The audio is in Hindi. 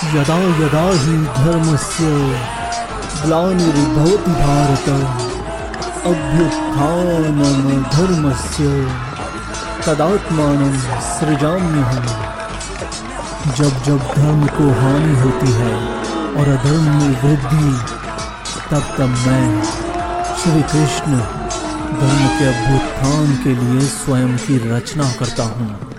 यदा यदा हि धर्मस्य ग्लानिर्भवति भारत अभ्युत्थानं धर्मस्य तदात्मानं सृजाम्यहम्। जब जब धर्म को हानि होती है और अधर्म में वृद्धि, तब तब मैं श्री कृष्ण धर्म के अभ्युत्थान के लिए स्वयं की रचना करता हूँ।